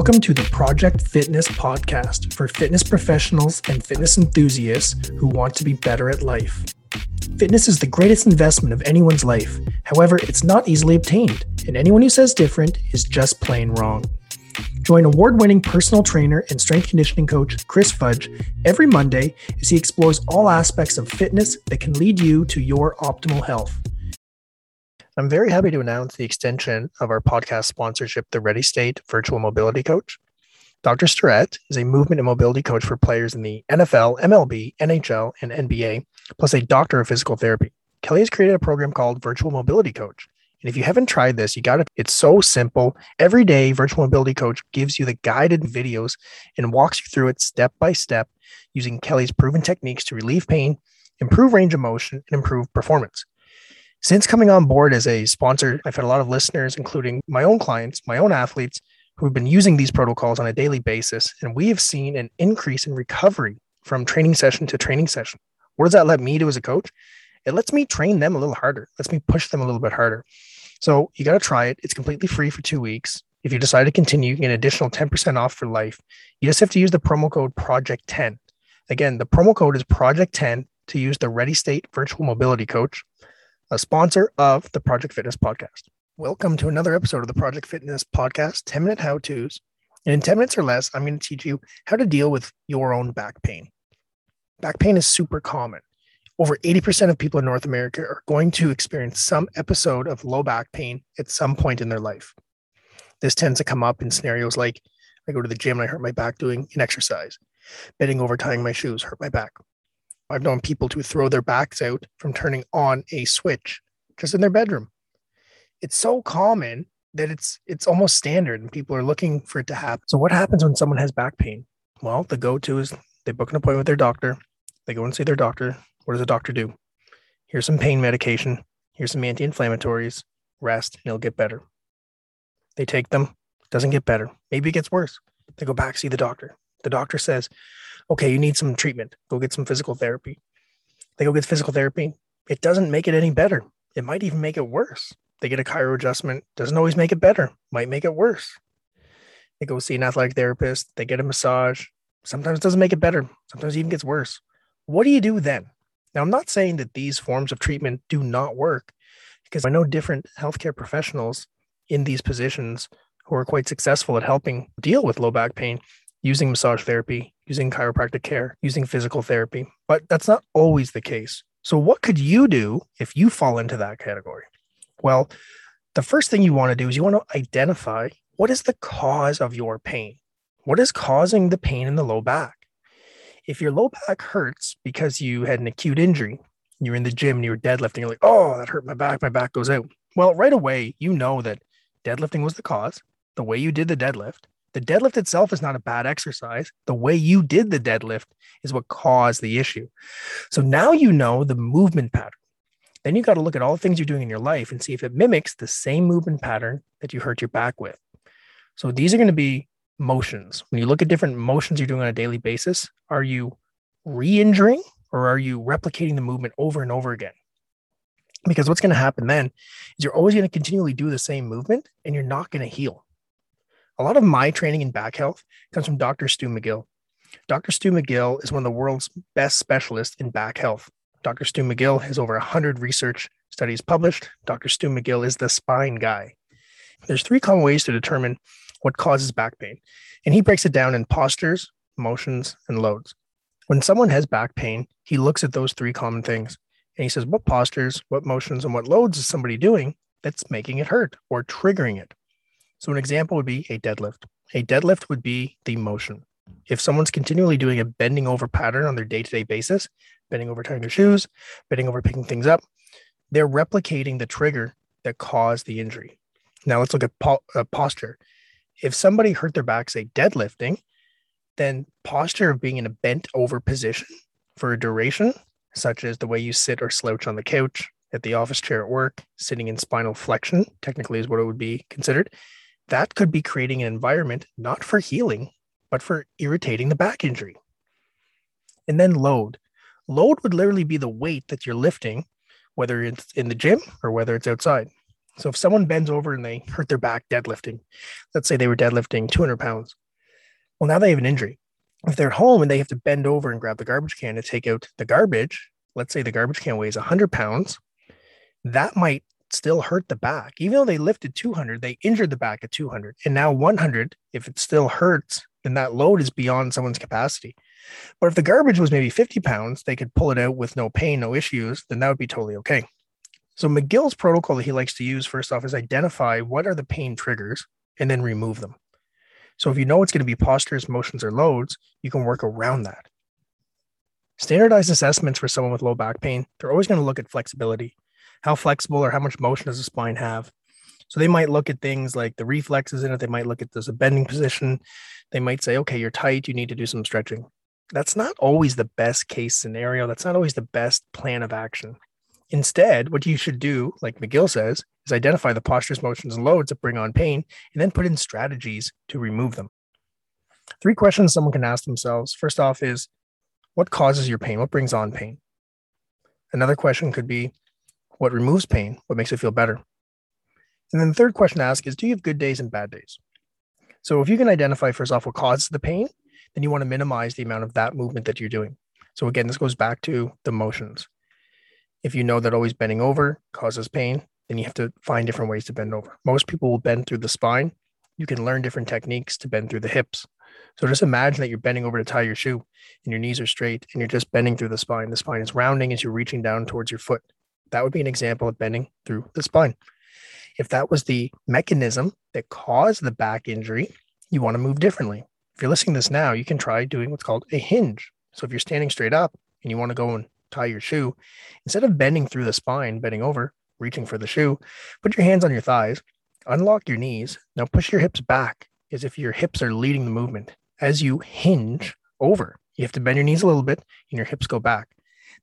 Welcome to the Project Fitness podcast for fitness professionals and fitness enthusiasts who want to be better at life. Fitness is the greatest investment of anyone's life. However, it's not easily obtained, and anyone who says different is just plain wrong. Join award winning personal trainer and strength conditioning coach Chris Fudge every Monday as he explores all aspects of fitness that can lead you to your optimal health. I'm very happy to announce the extension of our podcast sponsorship, the Ready State Virtual Mobility Coach. Dr. Starrett is a movement and mobility coach for players in the NFL, MLB, NHL, and NBA, plus a doctor of physical therapy. Kelly has created a program called Virtual Mobility Coach. And if you haven't tried this, you got to, it's so simple. Every day, Virtual Mobility Coach gives you the guided videos and walks you through it step by step using Kelly's proven techniques to relieve pain, improve range of motion, and improve performance. Since coming on board as a sponsor, I've had a lot of listeners, including my own clients, my own athletes, who have been using these protocols on a daily basis. And we have seen an increase in recovery from training session to training session. What does that let me do as a coach? It lets me train them a little harder, lets me push them a little bit harder. So you got to try it. It's completely free for two weeks. If you decide to continue, you get an additional 10% off for life. You just have to use the promo code Project10. Again, the promo code is Project10 to use the Ready State Virtual Mobility Coach a sponsor of the Project Fitness Podcast. Welcome to another episode of the Project Fitness Podcast 10 minute how to's. And in 10 minutes or less, I'm going to teach you how to deal with your own back pain. Back pain is super common. Over 80% of people in North America are going to experience some episode of low back pain at some point in their life. This tends to come up in scenarios like I go to the gym and I hurt my back doing an exercise, bending over, tying my shoes, hurt my back. I've known people to throw their backs out from turning on a switch just in their bedroom. It's so common that it's it's almost standard and people are looking for it to happen. So what happens when someone has back pain? Well, the go-to is they book an appointment with their doctor. They go and see their doctor. What does the doctor do? Here's some pain medication. Here's some anti-inflammatories. Rest, and it'll get better. They take them. Doesn't get better. Maybe it gets worse. They go back see the doctor. The doctor says, okay, you need some treatment. Go get some physical therapy. They go get physical therapy. It doesn't make it any better. It might even make it worse. They get a chiro adjustment. Doesn't always make it better. Might make it worse. They go see an athletic therapist. They get a massage. Sometimes it doesn't make it better. Sometimes it even gets worse. What do you do then? Now, I'm not saying that these forms of treatment do not work because I know different healthcare professionals in these positions who are quite successful at helping deal with low back pain using massage therapy, using chiropractic care, using physical therapy. But that's not always the case. So, what could you do if you fall into that category? Well, the first thing you want to do is you want to identify what is the cause of your pain? What is causing the pain in the low back? If your low back hurts because you had an acute injury, you're in the gym and you're deadlifting, you're like, oh, that hurt my back, my back goes out. Well, right away, you know that deadlifting was the cause, the way you did the deadlift, the deadlift itself is not a bad exercise. The way you did the deadlift is what caused the issue. So now you know the movement pattern. Then you got to look at all the things you're doing in your life and see if it mimics the same movement pattern that you hurt your back with. So these are going to be motions. When you look at different motions you're doing on a daily basis, are you re injuring or are you replicating the movement over and over again? Because what's going to happen then is you're always going to continually do the same movement and you're not going to heal a lot of my training in back health comes from Dr. Stu McGill. Dr. Stu McGill is one of the world's best specialists in back health. Dr. Stu McGill has over 100 research studies published. Dr. Stu McGill is the spine guy. There's three common ways to determine what causes back pain, and he breaks it down in postures, motions, and loads. When someone has back pain, he looks at those three common things and he says, What postures, what motions, and what loads is somebody doing that's making it hurt or triggering it? So, an example would be a deadlift. A deadlift would be the motion. If someone's continually doing a bending over pattern on their day to day basis, bending over tying their shoes, bending over picking things up, they're replicating the trigger that caused the injury. Now, let's look at po- uh, posture. If somebody hurt their back, say deadlifting, then posture of being in a bent over position for a duration, such as the way you sit or slouch on the couch, at the office chair at work, sitting in spinal flexion, technically is what it would be considered, that could be creating an environment not for healing, but for irritating the back injury. And then load. Load would literally be the weight that you're lifting, whether it's in the gym or whether it's outside. So if someone bends over and they hurt their back deadlifting, let's say they were deadlifting 200 pounds, well, now they have an injury. If they're home and they have to bend over and grab the garbage can to take out the garbage, let's say the garbage can weighs 100 pounds, that might still hurt the back. Even though they lifted 200, they injured the back at 200. And now 100, if it still hurts, then that load is beyond someone's capacity. But if the garbage was maybe 50 pounds, they could pull it out with no pain, no issues, then that would be totally okay. So McGill's protocol that he likes to use first off is identify what are the pain triggers and then remove them. So if you know it's going to be postures, motions, or loads, you can work around that. Standardized assessments for someone with low back pain, they're always going to look at flexibility. How flexible or how much motion does the spine have? So they might look at things like the reflexes in it. They might look at this a bending position. They might say, okay, you're tight. You need to do some stretching. That's not always the best case scenario. That's not always the best plan of action. Instead, what you should do, like McGill says, is identify the postures, motions, and loads that bring on pain, and then put in strategies to remove them. Three questions someone can ask themselves. First off, is what causes your pain? What brings on pain? Another question could be what removes pain? What makes it feel better? And then the third question to ask is do you have good days and bad days? So if you can identify first off what causes the pain, then you want to minimize the amount of that movement that you're doing. So again, this goes back to the motions. If you know that always bending over causes pain, then you have to find different ways to bend over. Most people will bend through the spine. You can learn different techniques to bend through the hips. So just imagine that you're bending over to tie your shoe and your knees are straight and you're just bending through the spine. The spine is rounding as you're reaching down towards your foot. That would be an example of bending through the spine. If that was the mechanism that caused the back injury, you want to move differently. If you're listening to this now, you can try doing what's called a hinge. So if you're standing straight up and you want to go and tie your shoe, instead of bending through the spine, bending over, reaching for the shoe, put your hands on your thighs, unlock your knees. Now push your hips back as if your hips are leading the movement. As you hinge over, you have to bend your knees a little bit and your hips go back.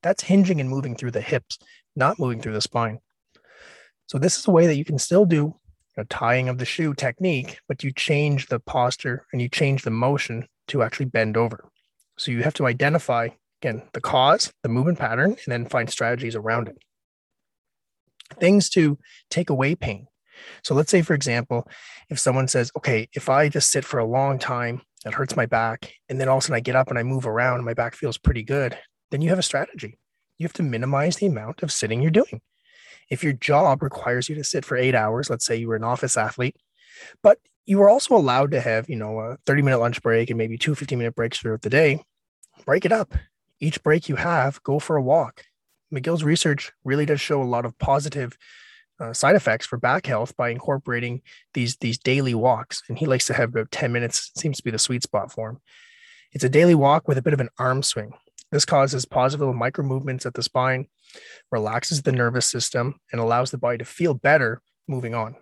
That's hinging and moving through the hips, not moving through the spine. So this is a way that you can still do a tying of the shoe technique, but you change the posture and you change the motion to actually bend over. So you have to identify again the cause, the movement pattern, and then find strategies around it. Things to take away pain. So let's say, for example, if someone says, okay, if I just sit for a long time, it hurts my back, and then all of a sudden I get up and I move around and my back feels pretty good, then you have a strategy. You have to minimize the amount of sitting you're doing. If your job requires you to sit for eight hours, let's say you were an office athlete, but you were also allowed to have, you know, a 30 minute lunch break and maybe two 15 minute breaks throughout the day, break it up. Each break you have, go for a walk. McGill's research really does show a lot of positive uh, side effects for back health by incorporating these these daily walks. And he likes to have about 10 minutes, seems to be the sweet spot for him. It's a daily walk with a bit of an arm swing. This causes positive micro movements at the spine, relaxes the nervous system, and allows the body to feel better moving on.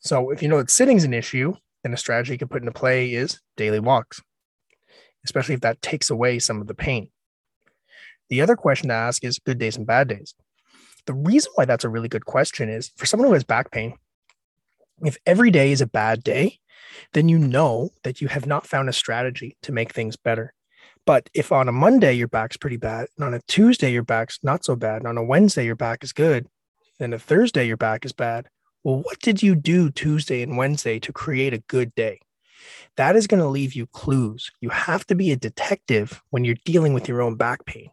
So, if you know that sitting is an issue, then a strategy you can put into play is daily walks, especially if that takes away some of the pain. The other question to ask is good days and bad days. The reason why that's a really good question is for someone who has back pain, if every day is a bad day, then you know that you have not found a strategy to make things better. But if on a Monday your back's pretty bad, and on a Tuesday your back's not so bad, and on a Wednesday your back is good, and a Thursday your back is bad, well, what did you do Tuesday and Wednesday to create a good day? That is going to leave you clues. You have to be a detective when you're dealing with your own back pain.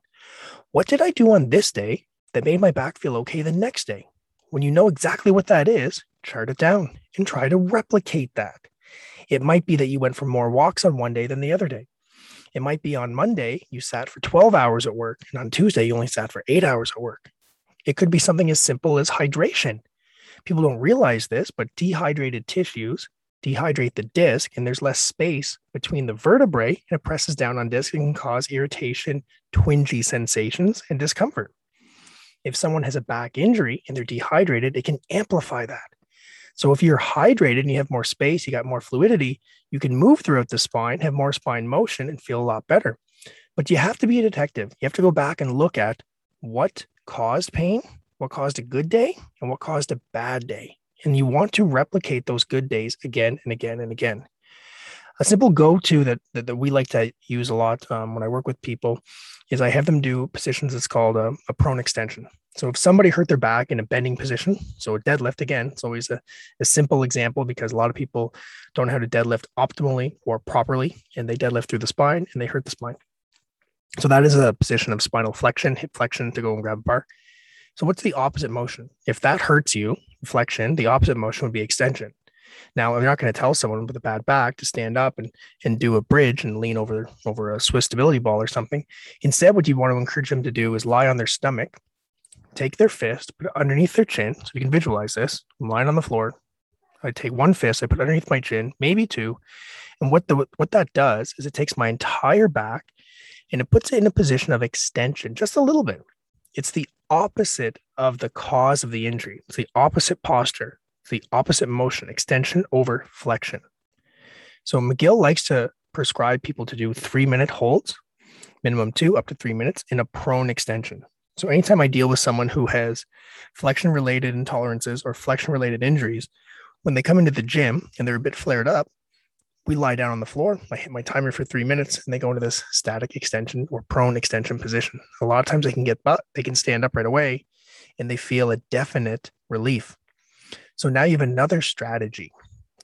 What did I do on this day that made my back feel okay the next day? When you know exactly what that is, chart it down and try to replicate that. It might be that you went for more walks on one day than the other day. It might be on Monday, you sat for 12 hours at work, and on Tuesday, you only sat for eight hours at work. It could be something as simple as hydration. People don't realize this, but dehydrated tissues dehydrate the disc, and there's less space between the vertebrae, and it presses down on disc and can cause irritation, twingy sensations, and discomfort. If someone has a back injury and they're dehydrated, it can amplify that. So if you're hydrated and you have more space, you got more fluidity, you can move throughout the spine, have more spine motion, and feel a lot better. But you have to be a detective. You have to go back and look at what caused pain, what caused a good day, and what caused a bad day. And you want to replicate those good days again and again and again. A simple go to that, that, that, we like to use a lot um, when I work with people is I have them do positions that's called a, a prone extension. So if somebody hurt their back in a bending position, so a deadlift again, it's always a, a simple example because a lot of people don't know how to deadlift optimally or properly, and they deadlift through the spine and they hurt the spine. So that is a position of spinal flexion, hip flexion to go and grab a bar. So what's the opposite motion? If that hurts you, flexion, the opposite motion would be extension. Now, I'm not going to tell someone with a bad back to stand up and, and do a bridge and lean over over a Swiss stability ball or something. Instead, what you want to encourage them to do is lie on their stomach take their fist, put it underneath their chin. So you can visualize this. I'm lying on the floor. I take one fist, I put underneath my chin, maybe two. And what the what that does is it takes my entire back and it puts it in a position of extension just a little bit. It's the opposite of the cause of the injury. It's the opposite posture. It's the opposite motion, extension over flexion. So McGill likes to prescribe people to do three minute holds, minimum two, up to three minutes in a prone extension. So anytime I deal with someone who has flexion related intolerances or flexion related injuries, when they come into the gym and they're a bit flared up, we lie down on the floor. I hit my timer for three minutes and they go into this static extension or prone extension position. A lot of times they can get but they can stand up right away and they feel a definite relief. So now you have another strategy.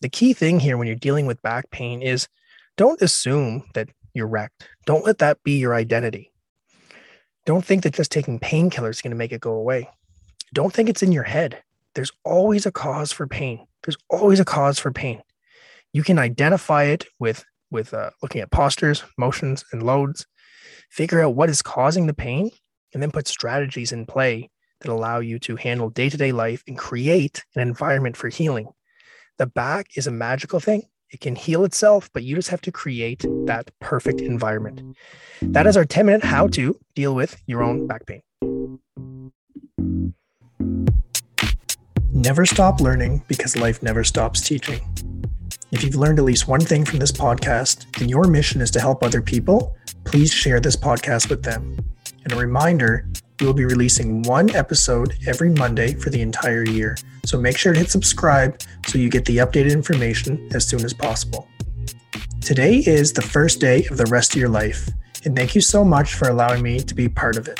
The key thing here when you're dealing with back pain is don't assume that you're wrecked. Don't let that be your identity. Don't think that just taking painkillers is going to make it go away. Don't think it's in your head. There's always a cause for pain. There's always a cause for pain. You can identify it with with uh, looking at postures, motions, and loads. Figure out what is causing the pain, and then put strategies in play that allow you to handle day to day life and create an environment for healing. The back is a magical thing. It can heal itself, but you just have to create that perfect environment. That is our 10 minute how to deal with your own back pain. Never stop learning because life never stops teaching. If you've learned at least one thing from this podcast and your mission is to help other people, please share this podcast with them. And a reminder we will be releasing one episode every Monday for the entire year. So make sure to hit subscribe so you get the updated information as soon as possible. Today is the first day of the rest of your life, and thank you so much for allowing me to be part of it.